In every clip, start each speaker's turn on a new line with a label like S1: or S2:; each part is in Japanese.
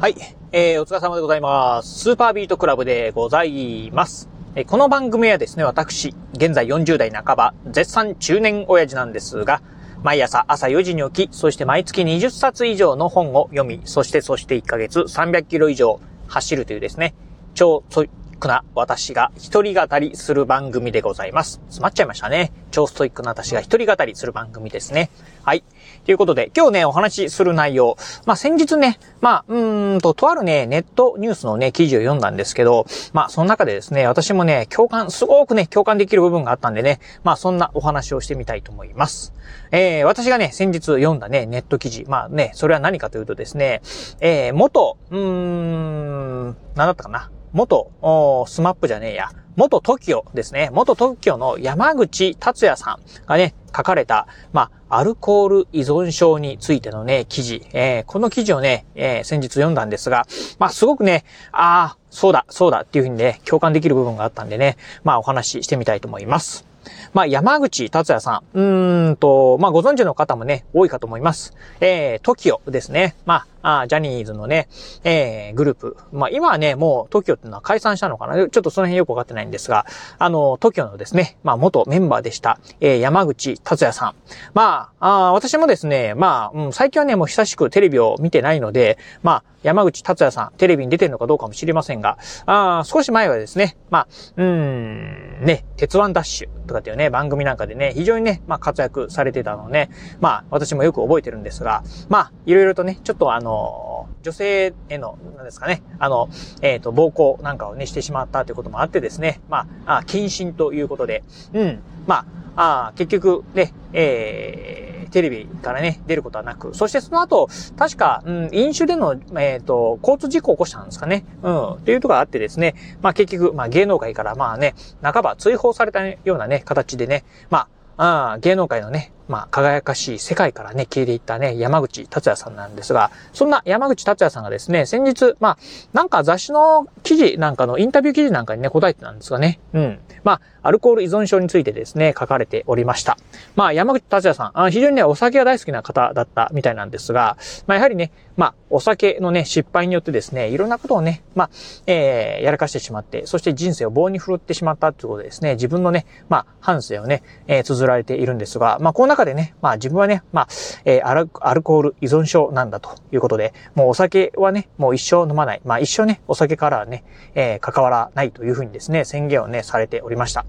S1: はい。えー、お疲れ様でございます。スーパービートクラブでございます。えー、この番組はですね、私、現在40代半ば、絶賛中年親父なんですが、毎朝朝4時に起き、そして毎月20冊以上の本を読み、そしてそして1ヶ月300キロ以上走るというですね、超クな私が一人語りする番組でございます。詰まっちゃいましたね。超ストイックな私が一人語りする番組ですね。はい。ということで、今日ね、お話しする内容。まあ、先日ね、まあ、うーんと、とあるね、ネットニュースのね、記事を読んだんですけど、まあ、その中でですね、私もね、共感、すごくね、共感できる部分があったんでね、まあ、そんなお話をしてみたいと思います。えー、私がね、先日読んだね、ネット記事。まあね、それは何かというとですね、えー、元、うーん、何だったかな？元、スマップじゃねえや、元 TOKIO ですね。元 TOKIO の山口達也さんがね、書かれた、まあ、アルコール依存症についてのね、記事。えー、この記事をね、えー、先日読んだんですが、まあ、すごくね、ああ、そうだ、そうだっていうふうにね、共感できる部分があったんでね、まあ、お話ししてみたいと思います。まあ、山口達也さん。うーんと、まあ、ご存知の方もね、多いかと思います。えー、TOKIO ですね。まあ、あジャニーズのね、えー、グループ。まあ、今はね、もう TOKIO っていうのは解散したのかな？ちょっとその辺よくわかってないんですが、あの、TOKIO のですね、まあ、元メンバーでした、えー、山口達也さん。まあ、あ私もですね、まあ、うん、最近はね、もう久しくテレビを見てないので、まあ、山口達也さん、テレビに出てるのかどうかも知りませんが、あ少し前はですね、まあ、うん、ね、鉄腕ダッシュとかっていうね、番組なんかでね、非常にね、まあ活躍されてたのね、まあ私もよく覚えてるんですが、まあ、いろいろとね、ちょっとあの、の女性への、なんですかね、あの、えっ、ー、と、暴行なんかをね、してしまったということもあってですね、まあ、あ謹慎ということで、うん、まあ、あ結局ね、えー、テレビからね、出ることはなく、そしてその後、確か、うん、飲酒での、えっ、ー、と、交通事故を起こしたんですかね。うん、っていうとこがあってですね、まあ結局、まあ芸能界からまあね、半ば追放されたようなね、形でね、まあ、あ芸能界のね、まあ、輝かしい世界からね、消えていったね、山口達也さんなんですが、そんな山口達也さんがですね、先日、まあ、なんか雑誌の記事なんかのインタビュー記事なんかにね、答えてたんですがね、うん。まあ、アルコール依存症についてですね、書かれておりました。まあ、山口達也さん、あ非常にね、お酒が大好きな方だったみたいなんですが、まあ、やはりね、まあ、お酒のね、失敗によってですね、いろんなことをね、まあ、えー、やらかしてしまって、そして人生を棒に振るってしまったということでですね、自分のね、まあ、反省をね、えー、綴られているんですが、まあ、この中でね、まあ、自分はね、まあ、えー、アルアルコール依存症なんだということで、もうお酒はね、もう一生飲まない。まあ、一生ね、お酒からはね、えー、関わらないというふうにですね、宣言をね、されておりました。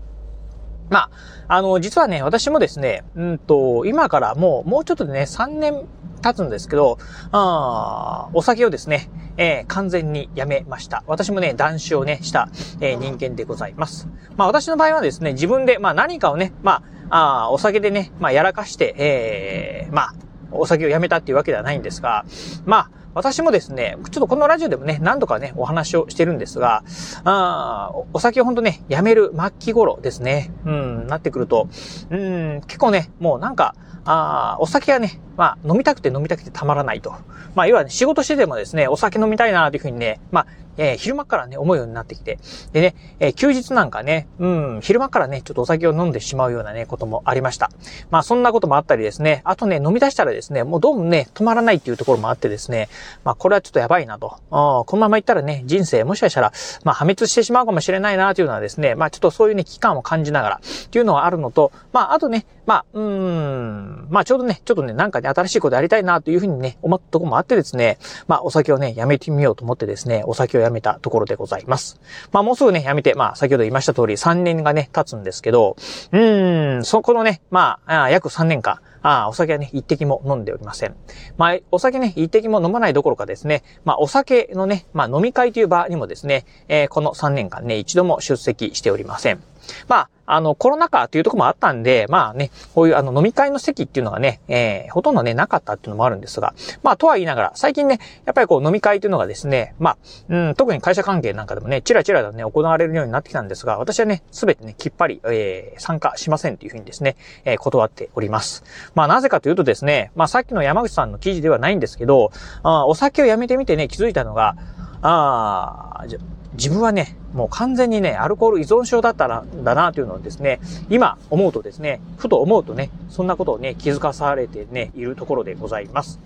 S1: まあ、あの、実はね、私もですね、うんと、今からもう、もうちょっとでね、3年経つんですけど、あお酒をですね、えー、完全にやめました。私もね、断酒をね、した、えー、人間でございます。まあ私の場合はですね、自分で、まあ何かをね、まあ、ああお酒でね、まあやらかして、えー、まあ、お酒をやめたっていうわけではないんですが、まあ、私もですね、ちょっとこのラジオでもね、何度かね、お話をしてるんですが、あお酒をほんとね、やめる末期頃ですね、うん、なってくると、うん、結構ね、もうなんか、あお酒はね、まあ、飲みたくて飲みたくてたまらないと。まあ、要はね、仕事しててもですね、お酒飲みたいなというふうにね、まあ、えー、昼間からね、思うようになってきて。でね、えー、休日なんかね、うん、昼間からね、ちょっとお酒を飲んでしまうようなね、こともありました。まあ、そんなこともあったりですね、あとね、飲み出したらですね、もうどうもね、止まらないっていうところもあってですね、まあ、これはちょっとやばいなと。このまま行ったらね、人生もしかしたら、まあ、破滅してしまうかもしれないなというのはですね、まあ、ちょっとそういうね、危機感を感じながら、っていうのがあるのと、まあ、あとね、まあ、うん、まあ、ちょうどね、ちょっとね、なんかね、新しいことやりたいなというふうにね、思ったところもあってですね、まあ、お酒をね、やめてみようと思ってですね、お酒をやめたところでございます。まあもうすぐね、やめて、まあ先ほど言いました通り3年がね、経つんですけど、うーん、そこのね、まあ、約3年間、ああ、お酒はね、一滴も飲んでおりません。まあ、お酒ね、一滴も飲まないどころかですね、まあ、お酒のね、まあ、飲み会という場にもですね、えー、この3年間ね、一度も出席しておりません。まあ、あの、コロナ禍というとこもあったんで、まあね、こういうあの飲み会の席っていうのがね、えー、ほとんどね、なかったっていうのもあるんですが、まあ、とは言いながら、最近ね、やっぱりこう飲み会というのがですね、まあ、うん、特に会社関係なんかでもね、チラチラとね、行われるようになってきたんですが、私はね、すべてね、きっぱり、えー、参加しませんというふうにですね、えー、断っております。まあ、なぜかというとですね、まあ、さっきの山口さんの記事ではないんですけど、あお酒をやめてみてね、気づいたのが、ああ、自分はね、もう完全にね、アルコール依存症だったんだなというのをですね、今思うとですね、ふと思うとね、そんなことをね、気づかされてね、いるところでございます。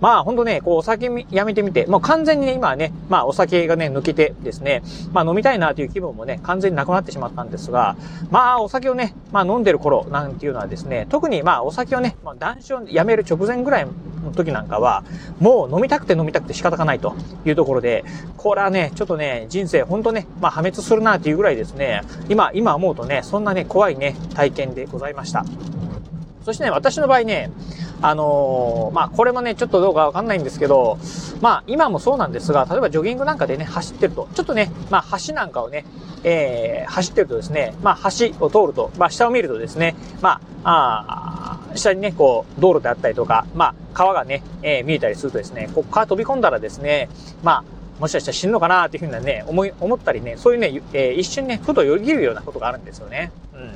S1: まあ本当ね、こうお酒やめてみて、もう完全にね、今はね、まあお酒がね、抜けてですね、まあ飲みたいなという気分もね、完全になくなってしまったんですが、まあお酒をね、まあ飲んでる頃なんていうのはですね、特にまあお酒をね、まあ断酒をやめる直前ぐらいの時なんかは、もう飲みたくて飲みたくて仕方がないというところで、これはね、ちょっとね、人生本当ね、まあ破滅するなっていうぐらいですね、今、今思うとね、そんなね、怖いね、体験でございました。そしてね、私の場合ね、あのー、まあ、これもね、ちょっとどうかわかんないんですけど、まあ、今もそうなんですが、例えばジョギングなんかでね、走ってると、ちょっとね、まあ、橋なんかをね、えー、走ってるとですね、まあ、橋を通ると、まあ、下を見るとですね、まあ、あ下にね、こう、道路であったりとか、まあ、川がね、えー、見えたりするとですね、ここから飛び込んだらですね、まあ、もしかしたら死ぬのかなっていうふうなね、思い、思ったりね、そういうね、えー、一瞬ね、ふとよぎるようなことがあるんですよね。うん。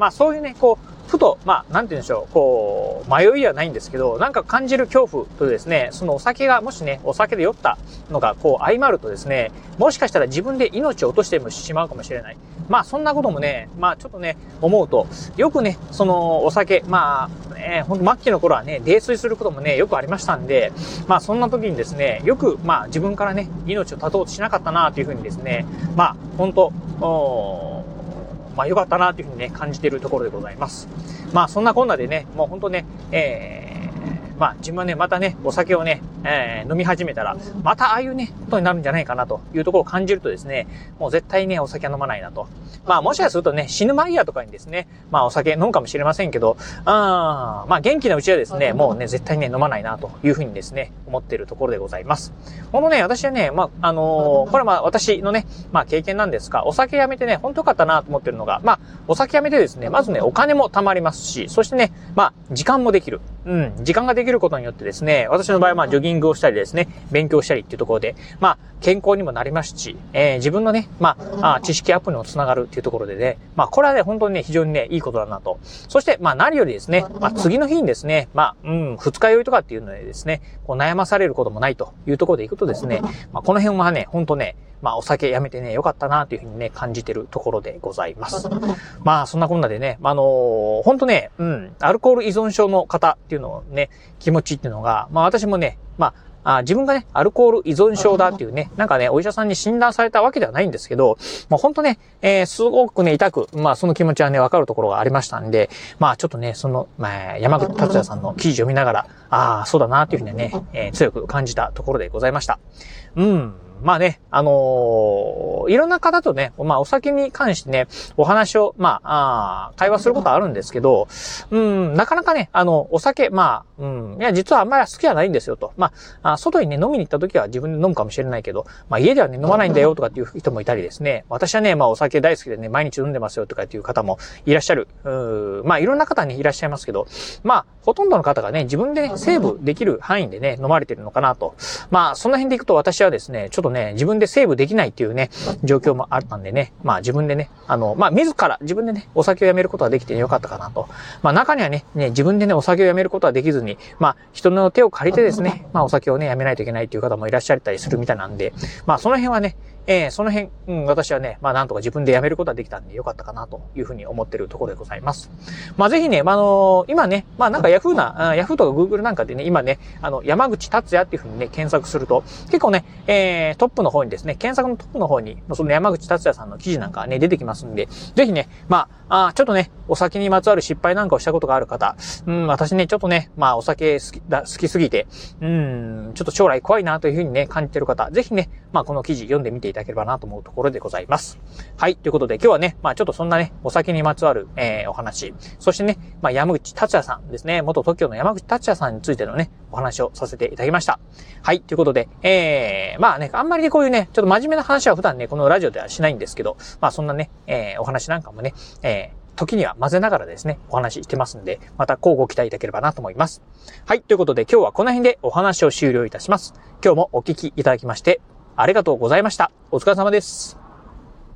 S1: まあそういうね、こう、ふと、まあ、なんて言うんでしょう、こう、迷いはないんですけど、なんか感じる恐怖とですね、そのお酒が、もしね、お酒で酔ったのが、こう、相まるとですね、もしかしたら自分で命を落としてもしまうかもしれない。まあ、そんなこともね、まあ、ちょっとね、思うと、よくね、その、お酒、まあ、ね、ほんと末期の頃はね、泥酔することもね、よくありましたんで、まあ、そんな時にですね、よく、まあ、自分からね、命を絶とうとしなかったなというふうにですね、まあ、本当まあ良かったなというふうにね、感じているところでございます。まあそんなこんなでね、もうほんとね、えー、まあ自分はね、またね、お酒をね、えー、飲み始めたら、またああいうね、ことになるんじゃないかなというところを感じるとですね、もう絶対ね、お酒は飲まないなと。まあもしかするとね、死ぬ間際とかにですね、まあお酒飲むかもしれませんけど、あまあ元気なうちはですね、もうね、絶対ね、飲まないなというふうにですね、思っているところでございます。このね、私はね、まあ、あのー、これはまあ私のね、まあ経験なんですが、お酒やめてね、本当よかったなと思ってるのが、まあ、お酒やめてですね、まずね、お金も貯まりますし、そしてね、まあ、時間もできる。うん、時間ができることによってですね、私の場合はまあ、ジョギングをしたりですね、勉強したりっていうところで、まあ、健康にもなりますし、えー、自分のね、まあ、あ知識アップにもつながるっていうところでね、まあ、これはね、本当にね、非常にね、いいことだなと。そして、まあ、何よりですね、まあ、次の日にですね、まあ、うん、二日酔いとかっていうのでですね、こう悩まされることもないというところでいくとですね、まあ、この辺はね、本当ね、まあ、お酒やめてね、よかったなというふうにね、感じてるところでございます。まあ、そんなこんなでね、あのー、本当ね、うん、アルコール依存症の方っていうのをね、気持ちっていうのが、まあ、私もね、まあ、あ自分がね、アルコール依存症だっていうね、なんかね、お医者さんに診断されたわけではないんですけど、もうほんとね、えー、すごくね、痛く、まあその気持ちはね、わかるところがありましたんで、まあちょっとね、その、まあ、山口達也さんの記事読みながら、ああ、そうだなっていうふうにね、えー、強く感じたところでございました。うん。まあね、あのー、いろんな方とね、まあお酒に関してね、お話を、まあ、あ会話することはあるんですけど、うん、なかなかね、あの、お酒、まあ、うん、いや、実はあんまり好きじゃないんですよと。まあ、外にね、飲みに行った時は自分で飲むかもしれないけど、まあ家ではね、飲まないんだよとかっていう人もいたりですね、私はね、まあお酒大好きでね、毎日飲んでますよとかっていう方もいらっしゃる。うんまあいろんな方にいらっしゃいますけど、まあ、ほとんどの方がね、自分でね、セーブできる範囲でね、飲まれてるのかなと。まあ、その辺でいくと私はですね、ちょっとね、自分でセーブできないっていうね、状況もあったんでね、まあ自分でね、あの、まあ自ら自分でね、お酒をやめることができてよかったかなと。まあ中にはね、ね、自分でね、お酒をやめることはできずに、まあ人の手を借りてですね、まあお酒をね、やめないといけないっていう方もいらっしゃったりするみたいなんで、まあその辺はね、えー、その辺、うん、私はね、まあなんとか自分で辞めることはできたんでよかったかなというふうに思ってるところでございます。まあぜひね、まあ、あのー、今ね、まあなんかヤフーな、ヤフーとかグーグルなんかでね、今ね、あの、山口達也っていうふうにね、検索すると、結構ね、えー、トップの方にですね、検索のトップの方に、その山口達也さんの記事なんかね、出てきますんで、ぜひね、まあ、あちょっとね、お酒にまつわる失敗なんかをしたことがある方、うん、私ね、ちょっとね、まあお酒好きだ、好きすぎて、うん、ちょっと将来怖いなというふうにね、感じてる方、ぜひね、まあこの記事読んでみていただければなと思うところでございます。はい。ということで今日はね、まあちょっとそんなね、お酒にまつわる、えー、お話、そしてね、まあ山口達也さんですね、元 TOKIO の山口達也さんについてのね、お話をさせていただきました。はい。ということで、えー、まあね、あんまりね、こういうね、ちょっと真面目な話は普段ね、このラジオではしないんですけど、まあそんなね、えー、お話なんかもね、えー、時には混ぜながらですね、お話ししてますんで、また交互期待いただければなと思います。はい。ということで今日はこの辺でお話を終了いたします。今日もお聞きいただきまして、ありがとうございました。お疲れ様です。